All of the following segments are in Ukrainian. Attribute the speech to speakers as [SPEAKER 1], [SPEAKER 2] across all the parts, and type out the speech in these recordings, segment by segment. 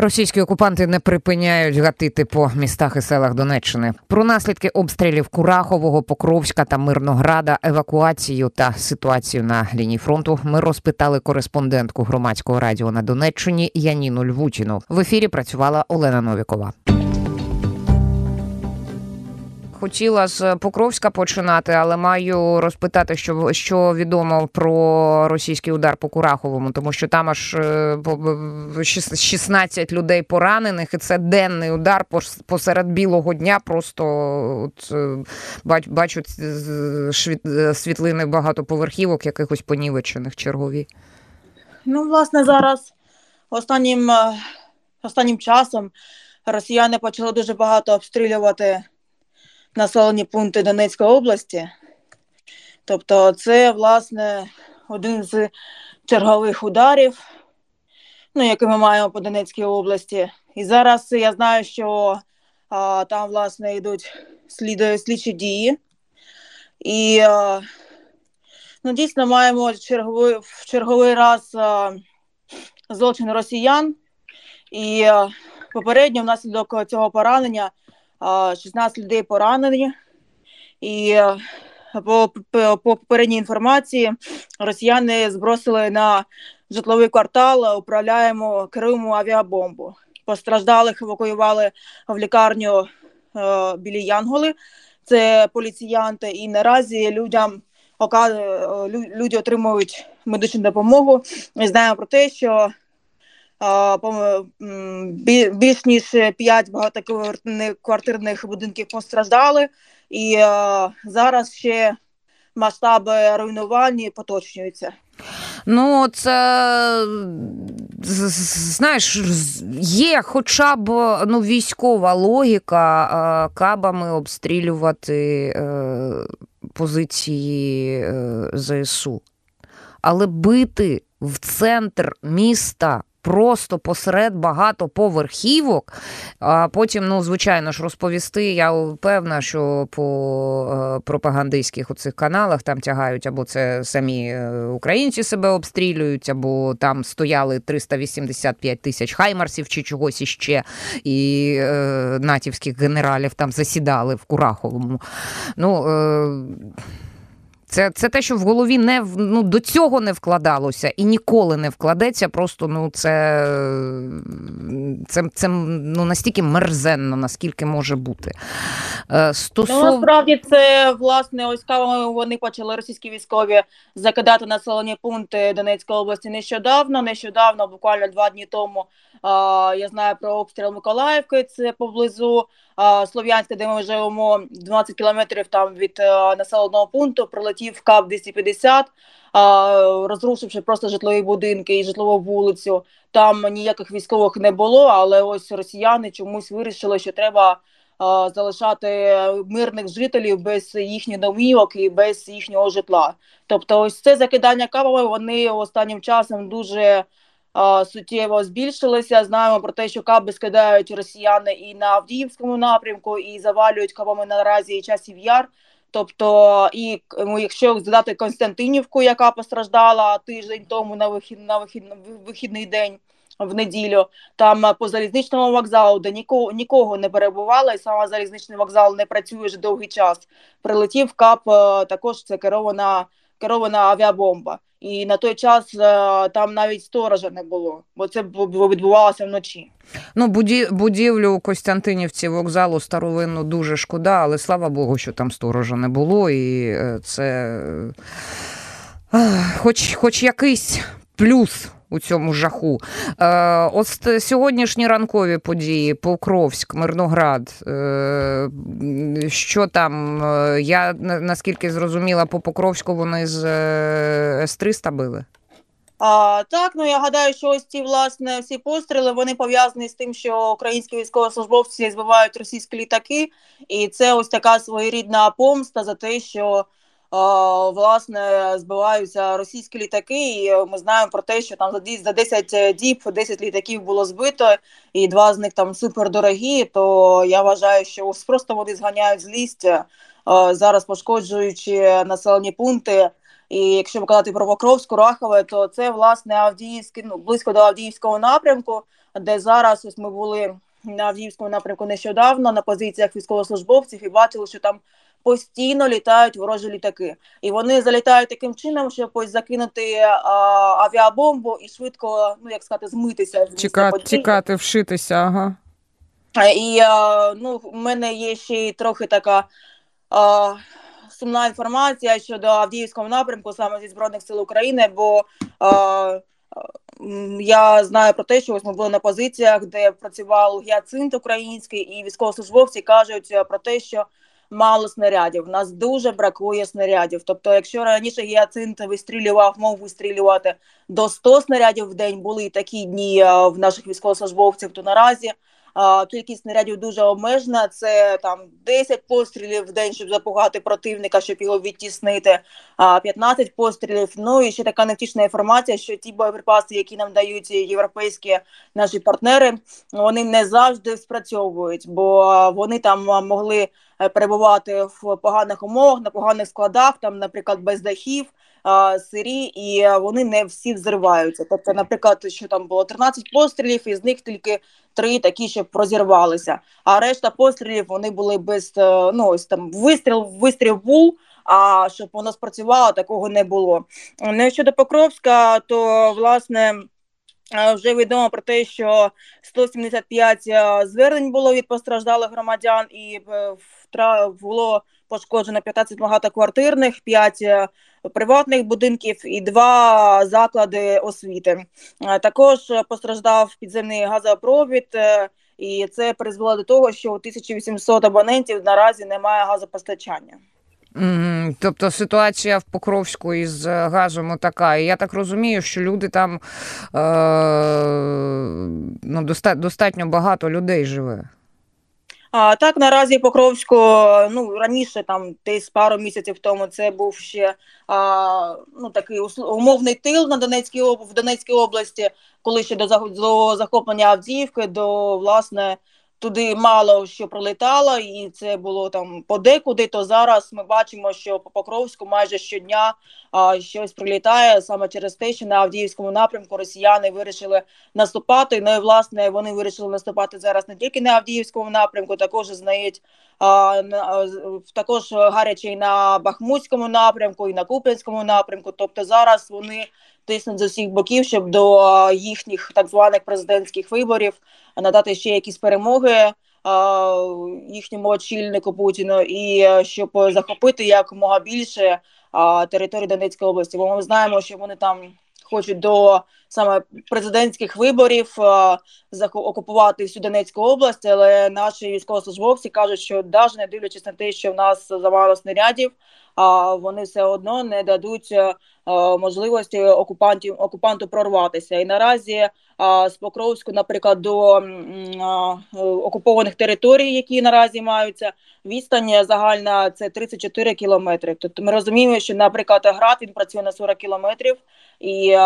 [SPEAKER 1] Російські окупанти не припиняють гатити по містах і селах Донеччини. Про наслідки обстрілів Курахового, Покровська та Мирнограда, евакуацію та ситуацію на лінії фронту. Ми розпитали кореспондентку громадського радіо на Донеччині Яніну Львутіну. В ефірі працювала Олена Новікова. Хотіла з Покровська починати, але маю розпитати, що що відомо про російський удар по Кураховому, тому що там аж 16 людей поранених, і це денний удар посеред білого дня. Просто от, бачу світлини багатоповерхівок, якихось понівечених чергові.
[SPEAKER 2] Ну, власне, зараз останнім останнім часом росіяни почали дуже багато обстрілювати населені пункти Донецької області. Тобто, це, власне, один з чергових ударів, ну, який ми маємо по Донецькій області. І зараз я знаю, що а, там, власне, йдуть слід, слідчі дії. І а, ну, дійсно маємо черговий, в черговий раз а, злочин росіян. І попередньо внаслідок цього поранення 16 людей поранені, і е, по, по попередній інформації росіяни збросили на житловий квартал управляємо керуємо авіабомбу. Постраждалих евакуювали в лікарню е, білі Янголи, це поліціянти, і наразі людям люди отримують медичну допомогу. Ми знаємо про те, що більш ніж 5 багатоквартирних будинків постраждали, і зараз ще масштаби руйнувань поточнюються.
[SPEAKER 1] Ну, це знаєш, є хоча б ну, військова логіка кабами обстрілювати е, позиції е, ЗСУ. Але бити в центр міста просто посеред багатоповерхівок. А потім, ну, звичайно ж, розповісти. Я певна, що по е, пропагандистських оцих каналах там тягають або це самі е, українці себе обстрілюють, або там стояли 385 тисяч хаймарсів чи чогось іще, і е, натівських генералів там засідали в Кураховому. Ну, е, це це те, що в голові не ну, до цього не вкладалося і ніколи не вкладеться. Просто ну це це, це ну, настільки мерзенно, наскільки може бути.
[SPEAKER 2] Е, стосов... Ну, Насправді це власне ось кавами вони почали російські військові закидати населені пункти Донецької області нещодавно. Нещодавно, буквально два дні тому. Я знаю про обстріл Миколаївки, це поблизу Слов'янська, де ми живемо 12 кілометрів там від е, населеного пункту. Прилетів КАП 250 розрушивши просто житлові будинки і житлову вулицю. Там ніяких військових не було, але ось росіяни чомусь вирішили, що треба. Залишати мирних жителів без їхніх домівок і без їхнього житла. Тобто, ось це закидання кавами вони останнім часом дуже суттєво збільшилися. Знаємо про те, що каби скидають росіяни і на Авдіївському напрямку, і завалюють кабами наразі і часів яр. Тобто, і ну, якщо здати Константинівку, яка постраждала тиждень тому на вихід на вихід вихідний день в неділю, там по залізничному вокзалу, де нікого нікого не перебувало, і саме залізничний вокзал не працює вже довгий час. Прилетів кап, е, також це керована керована авіабомба. І на той час е, там навіть сторожа не було, бо це відбувалося вночі.
[SPEAKER 1] Ну, будівлю Костянтинівці вокзалу старовинну дуже шкода, але слава Богу, що там сторожа не було, і е, це хоч, хоч якийсь плюс у цьому жаху. Е, Ось сьогоднішні ранкові події, Покровськ, Мирноград. Е, Що там? Е, я наскільки зрозуміла, по Покровську вони з е, С-300 били?
[SPEAKER 2] А, Так, ну я гадаю, що ось ці власне всі постріли вони пов'язані з тим, що українські військовослужбовці збивають російські літаки, і це ось така своєрідна помста за те, що власне збиваються російські літаки. І ми знаємо про те, що там за 10 е, діб 10 літаків було збито, і два з них там супердорогі. То я вважаю, що просто вони зганяють злість зараз, пошкоджуючи населені пункти. І якщо казати про Покровську, Рахове, то це власне Авдіївський, ну близько до Авдіївського напрямку. де зараз ось ми були на Авдіївському напрямку нещодавно на позиціях військовослужбовців і бачили, що там постійно літають ворожі літаки, і вони залітають таким чином, щоб ось закинути а, авіабомбу і швидко, ну як сказати, змитися
[SPEAKER 1] Тіка, тікати, вшитися. ага.
[SPEAKER 2] І а, ну, в мене є ще й трохи така. А, Сумна інформація щодо Авдіївського напрямку саме зі збройних сил України, бо е, я знаю про те, що ось ми були на позиціях, де працював гіацинт український, і військовослужбовці кажуть про те, що мало снарядів. У нас дуже бракує снарядів. Тобто, якщо раніше гіацинт вистрілював, мов вистрілювати до 100 снарядів в день, були такі дні в наших військовослужбовців, то наразі. Кількість снарядів дуже обмежена. Це там 10 пострілів в день, щоб запугати противника, щоб його відтіснити. 15 пострілів. Ну і ще така невтішна інформація, що ті боєприпаси, які нам дають європейські наші партнери, вони не завжди спрацьовують, бо вони там могли е, перебувати в поганих умовах, на поганих складах, там, наприклад, без дахів сирі, і вони не всі взриваються. Тобто, наприклад, що там було 13 пострілів, із них тільки три такі, що прозірвалися. А решта пострілів вони були без е, ну ось там вистріл, вистріл був. А щоб воно спрацювало, такого не було. Ну, щодо Покровська, то власне. Е, вже відомо про те, що 175 е, звернень було від постраждалих громадян, і було пошкоджено 15 багатоквартирних, 5 приватних будинків і два заклади освіти. Е, також постраждав підземний газопровід, е, і це призвело до того, що у 1800 абонентів наразі немає газопостачання.
[SPEAKER 1] Mm, тобто ситуація в Покровську із газом така. І я так розумію, що люди там е, ну, достатньо багато людей живе.
[SPEAKER 2] А, Так, наразі Покровську, ну раніше там десь пару місяців тому це був ще а, ну такий умовний тил на Донецькій в Донецькій області, коли ще до до захоплення Авдіївки, до власне туди мало що пролетало, і це було там подекуди. То зараз ми бачимо, що по Покровську майже щодня а, щось прилітає саме через те, що на Авдіївському напрямку росіяни вирішили наступати. Ну і власне вони вирішили наступати зараз не тільки на Авдіївському напрямку, також знають а, також гаряче і на Бахмутському напрямку, і на Куп'янському напрямку. Тобто зараз вони тиснуть з усіх боків, щоб до їхніх так званих президентських виборів надати ще якісь перемоги їхньому очільнику Путіну, і е, щоб захопити якомога більше території Донецької області. Бо ми знаємо, що вони там хочуть до саме президентських виборів окупувати всю Донецьку область, але наші військовослужбовці кажуть, що навіть не дивлячись на те, що в нас замало снарядів, а вони все одно не дадуть е, можливості окупантів окупанту прорватися. І наразі з Покровську, наприклад, до окупованих територій, які наразі маються, відстань загальна це 34 кілометри. Тобто ми розуміємо, що, наприклад, град він працює на 40 кілометрів і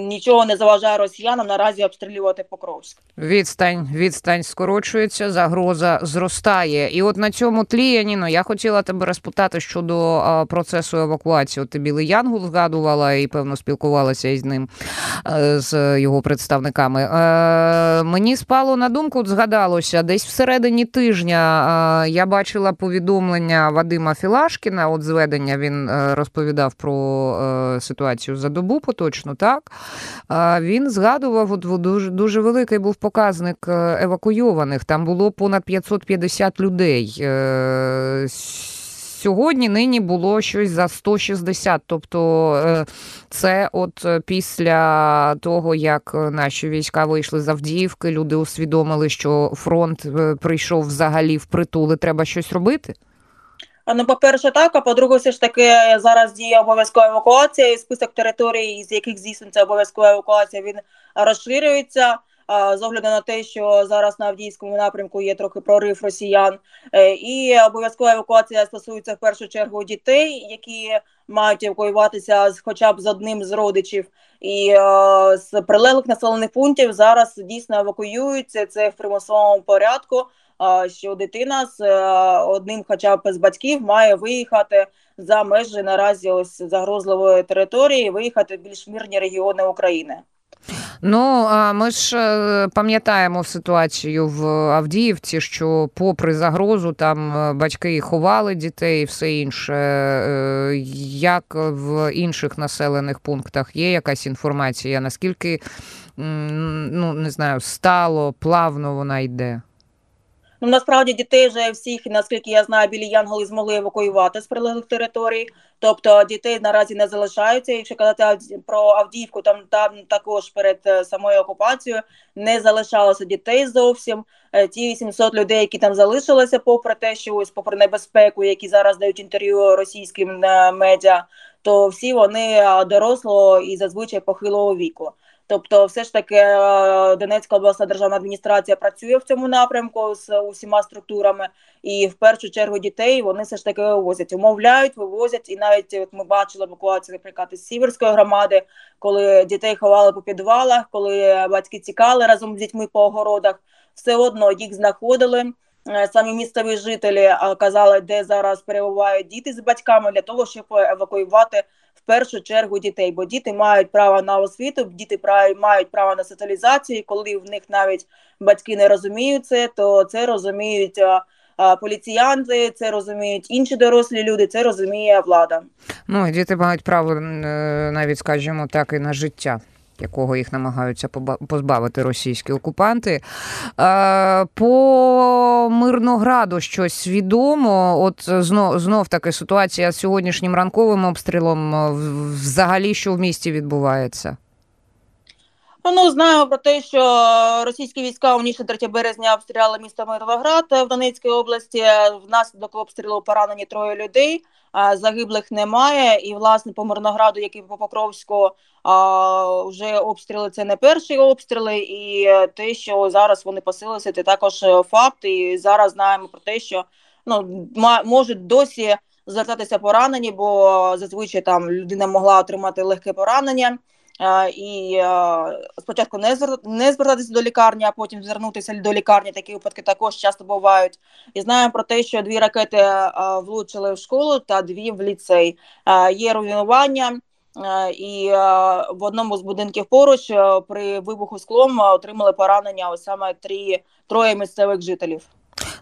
[SPEAKER 2] нічого не заважає росіянам наразі обстрілювати Покровськ.
[SPEAKER 1] Відстань відстань скорочується, загроза зростає. І от на цьому тлі Яніно, я хотіла тебе розпитати щодо процесу евакуації. Ти Білий Янгул згадувала і певно спілкувалася із ним з його представниками. Мені спало на думку, згадалося, десь всередині тижня я бачила повідомлення Вадима Філашкіна. От зведення він розповідав про ситуацію за добу поточну, так він згадував, от дуже дуже великий був показник е, евакуйованих. Там було понад 550 людей. Е, сьогодні нині було щось за 160. Тобто е, це от після того, як наші війська вийшли з Авдіївки, люди усвідомили, що фронт прийшов взагалі в притули. Треба щось робити.
[SPEAKER 2] Ну, по-перше, так, а по-друге, все ж таки зараз діє обов'язкова евакуація, і список територій, з яких здійснюється обов'язкова евакуація, він розширюється. З огляду на те, що зараз на Авдіївському напрямку є трохи прорив росіян, е, і обов'язкова евакуація стосується в першу чергу дітей, які мають евакуюватися хоча б з одним з родичів, і е, з прилеглих населених пунктів зараз дійсно евакуюються це в примусовому порядку. Що дитина з е, одним, хоча б з батьків, має виїхати за межі наразі ось загрозливої території, виїхати в більш мирні регіони України.
[SPEAKER 1] Ну ми ж е, пам'ятаємо ситуацію в Авдіївці, що, попри загрозу, там е, батьки ховали дітей і все інше. Е, як в інших населених пунктах є якась інформація? Наскільки ну не знаю, стало, плавно вона йде?
[SPEAKER 2] Ну насправді дітей вже всіх, наскільки я знаю, білі янголи змогли евакуювати з прилеглих територій. Тобто дітей наразі не залишаються. Якщо казати про Авдіївку, там там також перед е, самою окупацією не залишалося дітей зовсім. Е, ті 800 людей, які там залишилися, попри те, що ось попри небезпеку, які зараз дають інтерв'ю російським е, медіа, то всі вони дорослого і зазвичай похилого віку. Тобто, все ж таки е, Донецька обласна державна адміністрація працює в цьому напрямку з усіма структурами, і в першу чергу дітей вони все ж таки вивозять, умовляють, вивозять. І навіть от ми бачили евакуацію, наприклад, із сіверської громади, коли дітей ховали по підвалах, коли батьки тікали разом з дітьми по огородах, все одно їх знаходили. Е, самі місцеві жителі казали, де зараз перебувають діти з батьками для того, щоб евакуювати першу чергу дітей, бо діти мають право на освіту, діти мають право на соціалізацію. Коли в них навіть батьки не розуміють це, то це розуміють. Поліціянти це розуміють інші дорослі люди, це розуміє влада.
[SPEAKER 1] Ну діти мають право е, навіть, скажімо так, і на життя якого їх намагаються позбавити російські окупанти. По Мирнограду щось відомо. От знов знов таки ситуація з сьогоднішнім ранковим обстрілом. Взагалі, що в місті відбувається?
[SPEAKER 2] Ну, знаємо про те, що російські війська у ніч 3 березня обстріляли місто Мирноград в Донецькій області. Внаслідок обстрілу поранені троє людей загиблих немає. І власне по Мирнограду, як і по Покровську, вже обстріли це не перші обстріли, і те, що зараз вони посилилися, це також факт. І зараз знаємо про те, що ну можуть досі звертатися поранені, бо зазвичай там людина могла отримати легке поранення. І спочатку не не звертатися до лікарні, а потім звернутися до лікарні. Такі випадки також часто бувають. І знаємо про те, що дві ракети влучили в школу та дві в ліцей. Є руйнування. І в одному з будинків поруч при вибуху склом отримали поранення ось саме три троє місцевих жителів.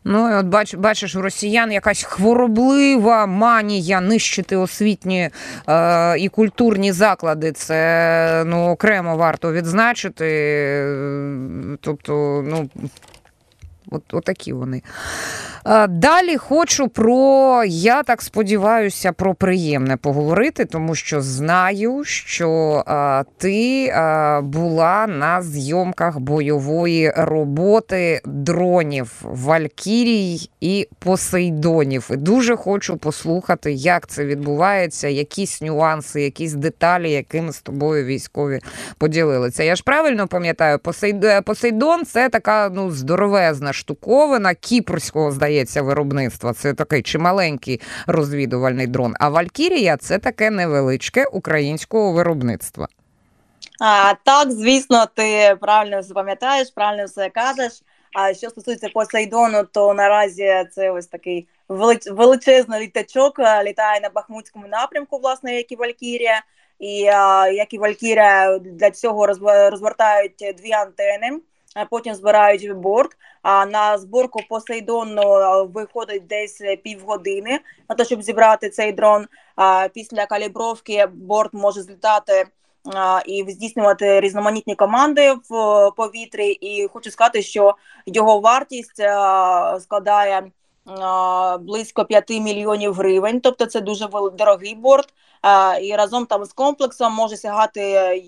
[SPEAKER 1] Ну і от бач, бачиш, у росіян якась хвороблива манія нищити освітні е, і культурні заклади. Це ну окремо варто відзначити. Тобто, ну От, Отакі вони. Далі хочу про, я так сподіваюся, про приємне поговорити, тому що знаю, що а, ти а, була на зйомках бойової роботи дронів Валькірій і Посейдонів. І Дуже хочу послухати, як це відбувається, якісь нюанси, якісь деталі, якими з тобою військові поділилися. Я ж правильно пам'ятаю, Посейдон це така ну, здоровезна штуковина кіпрського, здається, виробництва. Це такий чималенький розвідувальний дрон. А Валькірія це таке невеличке українського виробництва.
[SPEAKER 2] А, Так, звісно, ти правильно все пам'ятаєш, правильно все кажеш. А що стосується Посейдону, то наразі це ось такий величезний літачок, літає на Бахмутському напрямку, власне, як і Валькірія. І а, як і Валькірія для цього розвертають дві антени потім збирають борт. А на зборку Посейдону виходить десь півгодини на те, щоб зібрати цей дрон. А після калібровки борт може злітати. І здійснювати різноманітні команди в повітрі, і хочу сказати, що його вартість складає близько 5 мільйонів гривень, тобто це дуже дорогий борт. І разом там з комплексом може сягати е,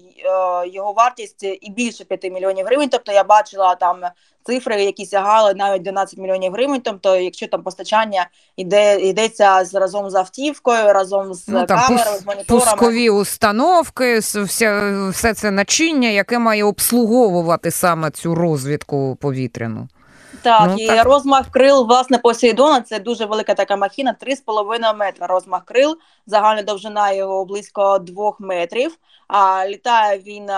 [SPEAKER 2] його вартість і більше 5 мільйонів гривень. Тобто я бачила там цифри, які сягали навіть 12 мільйонів гривень. Тобто, якщо там постачання йде йдеться з разом з автівкою, разом з ну, камерами, з моніторами.
[SPEAKER 1] пускові установки, все, все це начиння, яке має обслуговувати саме цю розвідку повітряну.
[SPEAKER 2] Так, ну, і так. розмах крил власне Посейдона це дуже велика така махіна, 3,5 метра розмах крил, загальна довжина його близько 2 метрів. А літає він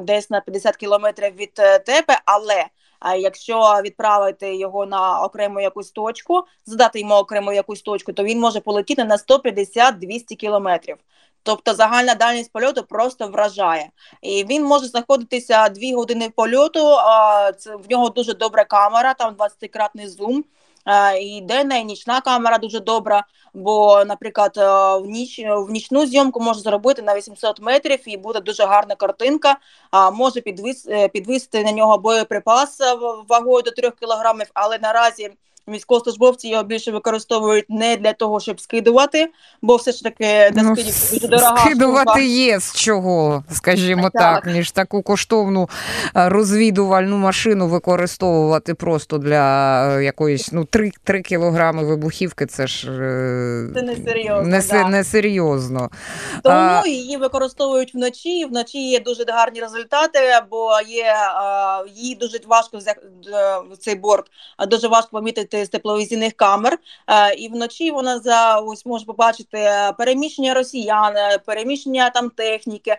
[SPEAKER 2] десь на 50 кілометрів від е, тебе, але а якщо відправити його на окрему якусь точку, задати йому окрему якусь точку, то він може полетіти на 150-200 кілометрів. Тобто загальна дальність польоту просто вражає. І він може знаходитися 2 години польоту. Це в нього дуже добра камера, там 20-кратний зум. І денна і нічна камера дуже добра. Бо, наприклад, в ніч в нічну зйомку може зробити на 800 метрів і буде дуже гарна картинка. А може підвис, підвисити на нього боєприпас вагою до 3 кілограмів, але наразі військовослужбовці його більше використовують не для того, щоб скидувати, бо все ж таки для
[SPEAKER 1] ну,
[SPEAKER 2] скидів дуже дорога.
[SPEAKER 1] Скидувати
[SPEAKER 2] штука.
[SPEAKER 1] є з чого, скажімо
[SPEAKER 2] Так.
[SPEAKER 1] так, ніж таку коштовну е, розвідувальну машину використовувати просто для е, якоїсь ну 3, 3 кілограми вибухівки. Це ж е,
[SPEAKER 2] Це несерйозно,
[SPEAKER 1] не,
[SPEAKER 2] да.
[SPEAKER 1] не серйозно.
[SPEAKER 2] Тому
[SPEAKER 1] А-
[SPEAKER 2] її використовують вночі. Вночі є дуже гарні результати, бо є її дуже важко взя- е, цей борт, а, дуже важко помітити з тепловізійних камер. Е, І вночі вона за ось може побачити е, переміщення росіян, е, переміщення там техніки,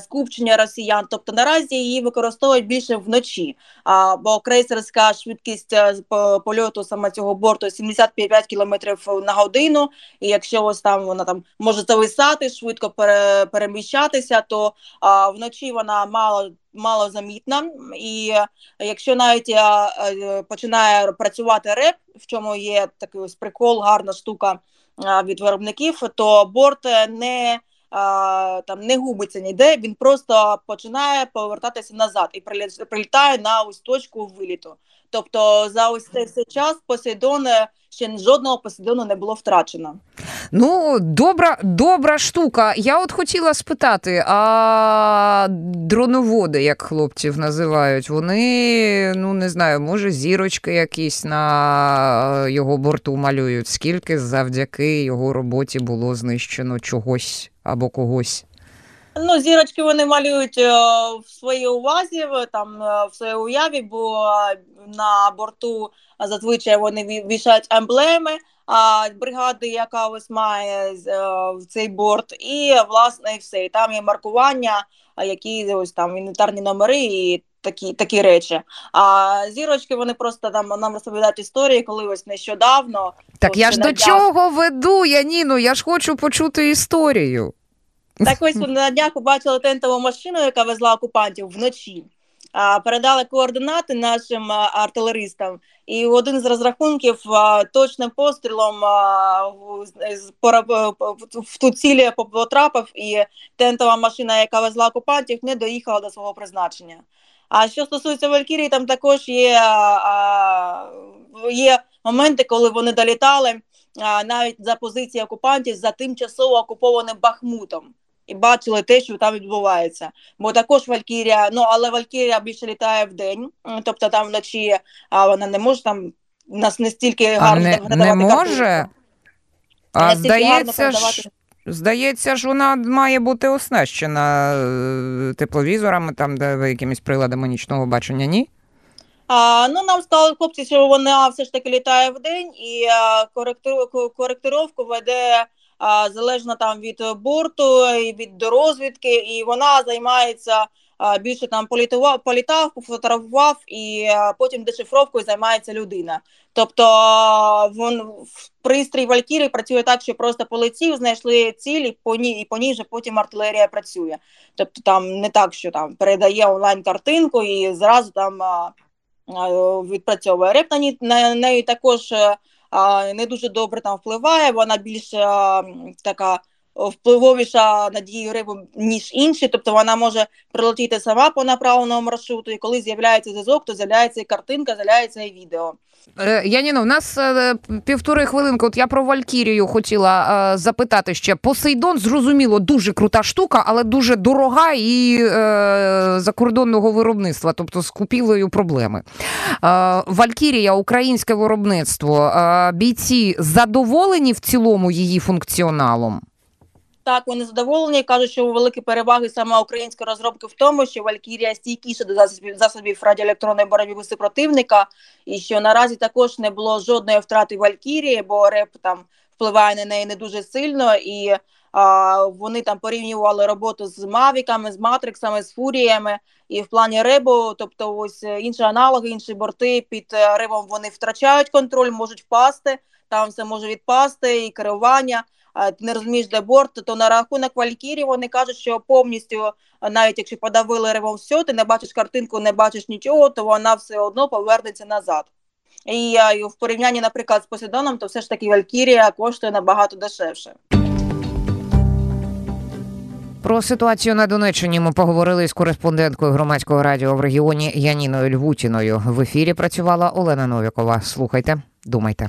[SPEAKER 2] скупчення росіян. Тобто наразі її використовують більше вночі. А, бо крейсерська швидкість польоту саме цього борту 75 км на годину. І якщо ось там вона там може зависати, швидко пере, переміщатися, то вночі вона мало мало замітна. І е, якщо навіть е, е, починає працювати реп, в чому є такий ось прикол, гарна штука від виробників, то борт не там не губиться ніде, він просто починає повертатися назад і прилі- прилітає на ось точку виліту. Тобто за ось цей час Посейдон ще жодного Посейдону не було втрачено.
[SPEAKER 1] Ну, добра, добра штука. Я от хотіла спитати, а дроноводи, як хлопців називають, вони, ну не знаю, може, зірочки якісь на його борту малюють. Скільки завдяки його роботі було знищено чогось або когось?
[SPEAKER 2] Ну, зірочки вони малюють е, в своїй увазі, там е, в своїй уяві, бо е, на борту зазвичай вони ві- вішають емблеми а, бригади, яка ось має в цей борт, і власне і все. І там є маркування, які ось там інвентарні номери і такі, такі речі. А зірочки вони просто там нам розповідають історії, коли ось нещодавно.
[SPEAKER 1] Так
[SPEAKER 2] ось
[SPEAKER 1] я ж до чого веду, Яніно? Я ж хочу почути історію.
[SPEAKER 2] Так ось на днях побачили тентову машину, яка везла окупантів вночі. Передали координати нашим артилеристам, і один з розрахунків точним пострілом пора- в ту цілі потрапив, і тентова машина, яка везла окупантів, не доїхала до свого призначення. А що стосується Валькірії, там також є, є моменти, коли вони долітали навіть за позиції окупантів за тимчасово окупованим Бахмутом. І бачили те, що там відбувається. Бо також Валькірія, ну але Валькірія більше літає в день, тобто там вночі а вона не може там нас не стільки гарно
[SPEAKER 1] не, не може? А
[SPEAKER 2] Настільки
[SPEAKER 1] здається ж, здається ж, вона має бути оснащена е, тепловізорами, там, де якимись приладами нічного бачення, ні?
[SPEAKER 2] А, ну, нам сказали хлопці, що вона все ж таки літає в день і коректировку веде а, залежно там від борту і від розвідки, і вона займається більше там політував, політав, пофотографував, і потім дешифровкою займається людина. Тобто вон в- пристрій Валькірії працює так, що просто полетів, знайшли ціль, і по ній, і по ній вже потім артилерія працює. Тобто там не так, що там передає онлайн картинку і зразу там. відпрацьовує. Реп на, неї також е, не дуже добре там впливає, вона більш така впливовіша на дію рибу, ніж інші. Тобто вона може прилетіти сама по направленому маршруту, і коли з'являється зв'язок, то з'являється і картинка, з'являється і відео.
[SPEAKER 1] Е, Яніно, в нас е, півтори хвилинки. От я про Валькірію хотіла е, запитати ще. Посейдон, зрозуміло, дуже крута штука, але дуже дорога і е, закордонного виробництва, тобто з купівлею проблеми. Е, Валькірія, українське виробництво. Е, бійці задоволені в цілому її функціоналом?
[SPEAKER 2] Так, вони задоволені, кажуть, що великі переваги саме української розробки в тому, що Валькірія стійкіша до засобів, засобів радіоелектронної боротьби супротивника, і що наразі також не було жодної втрати Валькірії, бо реп там впливає на неї не дуже сильно, і а, вони там порівнювали роботу з мавіками, з матриксами, з фуріями. І в плані ребу, тобто ось е, інші аналоги, інші борти під е, ребом вони втрачають контроль, можуть впасти. Там все може відпасти, і керування. Ти не розумієш, де борт, то на рахунок Валькірі вони кажуть, що повністю, навіть якщо подавили ремонт все, ти не бачиш картинку, не бачиш нічого, то вона все одно повернеться назад. І в порівнянні, наприклад, з Посейдоном, то все ж таки Валькірія коштує набагато дешевше.
[SPEAKER 1] Про ситуацію на Донеччині ми поговорили з кореспонденткою громадського радіо в регіоні Яніною Львутіною. В ефірі працювала Олена Новікова. Слухайте, думайте.